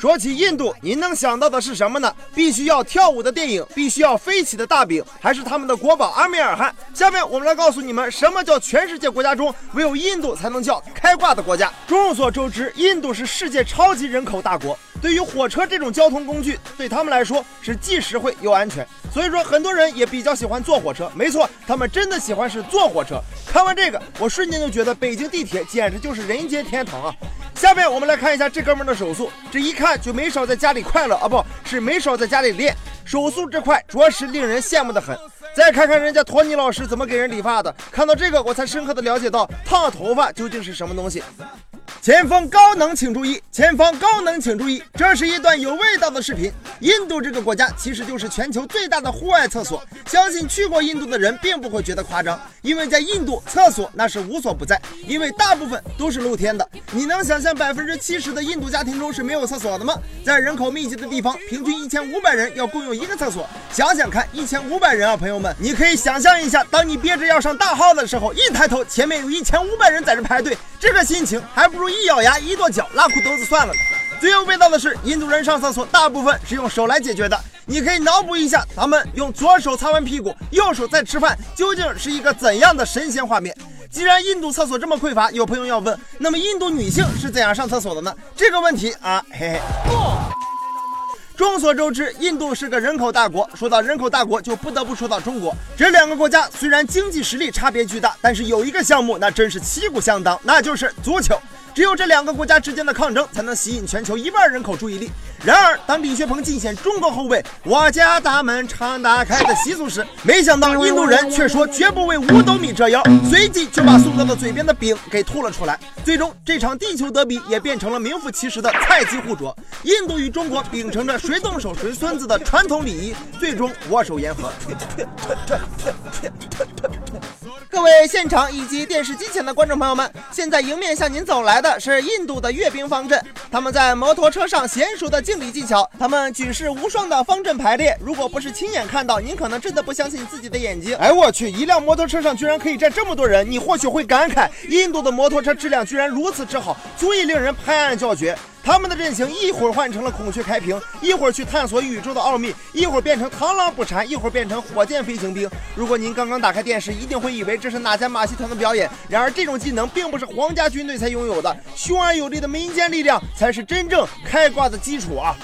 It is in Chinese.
说起印度，您能想到的是什么呢？必须要跳舞的电影，必须要飞起的大饼，还是他们的国宝阿米尔汗？下面我们来告诉你们，什么叫全世界国家中唯有印度才能叫开挂的国家？众所周知，印度是世界超级人口大国。对于火车这种交通工具，对他们来说是既实惠又安全，所以说很多人也比较喜欢坐火车。没错，他们真的喜欢是坐火车。看完这个，我瞬间就觉得北京地铁简直就是人间天堂啊！下面我们来看一下这哥们的手速，这一看就没少在家里快乐啊，不是没少在家里练，手速这块，着实令人羡慕的很。再看看人家托尼老师怎么给人理发的，看到这个我才深刻的了解到烫头发究竟是什么东西。前方高能，请注意！前方高能，请注意！这是一段有味道的视频。印度这个国家其实就是全球最大的户外厕所，相信去过印度的人并不会觉得夸张，因为在印度厕所那是无所不在，因为大部分都是露天的。你能想象百分之七十的印度家庭中是没有厕所的吗？在人口密集的地方，平均一千五百人要共用一个厕所，想想看，一千五百人啊，朋友们，你可以想象一下，当你憋着要上大号的时候，一抬头前面有一千五百人在这排队，这个心情还不如。一咬牙，一跺脚，拉裤兜子算了呢。最有味道的是，印度人上厕所大部分是用手来解决的。你可以脑补一下，他们用左手擦完屁股，右手在吃饭，究竟是一个怎样的神仙画面？既然印度厕所这么匮乏，有朋友要问，那么印度女性是怎样上厕所的呢？这个问题啊，嘿嘿。众所周知，印度是个人口大国。说到人口大国，就不得不说到中国。这两个国家虽然经济实力差别巨大，但是有一个项目那真是旗鼓相当，那就是足球。只有这两个国家之间的抗争，才能吸引全球一半人口注意力。然而，当李学鹏尽显中国后卫“我家大门常打开”的习俗时，没想到印度人却说绝不为五斗米折腰，随即就把送到了嘴边的饼给吐了出来。最终，这场地球德比也变成了名副其实的菜鸡互啄。印度与中国秉承着谁动手谁孙子的传统礼仪，最终握手言和。各位现场以及电视机前的观众朋友们，现在迎面向您走来的是印度的阅兵方阵，他们在摩托车上娴熟的敬礼技巧，他们举世无双的方阵排列。如果不是亲眼看到，您可能真的不相信自己的眼睛。哎，我去，一辆摩托车上居然可以站这么多人，你或许会感慨，印度的摩托车质量居然如此之好，足以令人拍案叫绝。他们的阵型一会儿换成了孔雀开屏，一会儿去探索宇宙的奥秘，一会儿变成螳螂捕蝉，一会儿变成火箭飞行兵。如果您刚刚打开电视，一定会以为这是哪家马戏团的表演。然而，这种技能并不是皇家军队才拥有的，凶而有力的民间力量才是真正开挂的基础啊！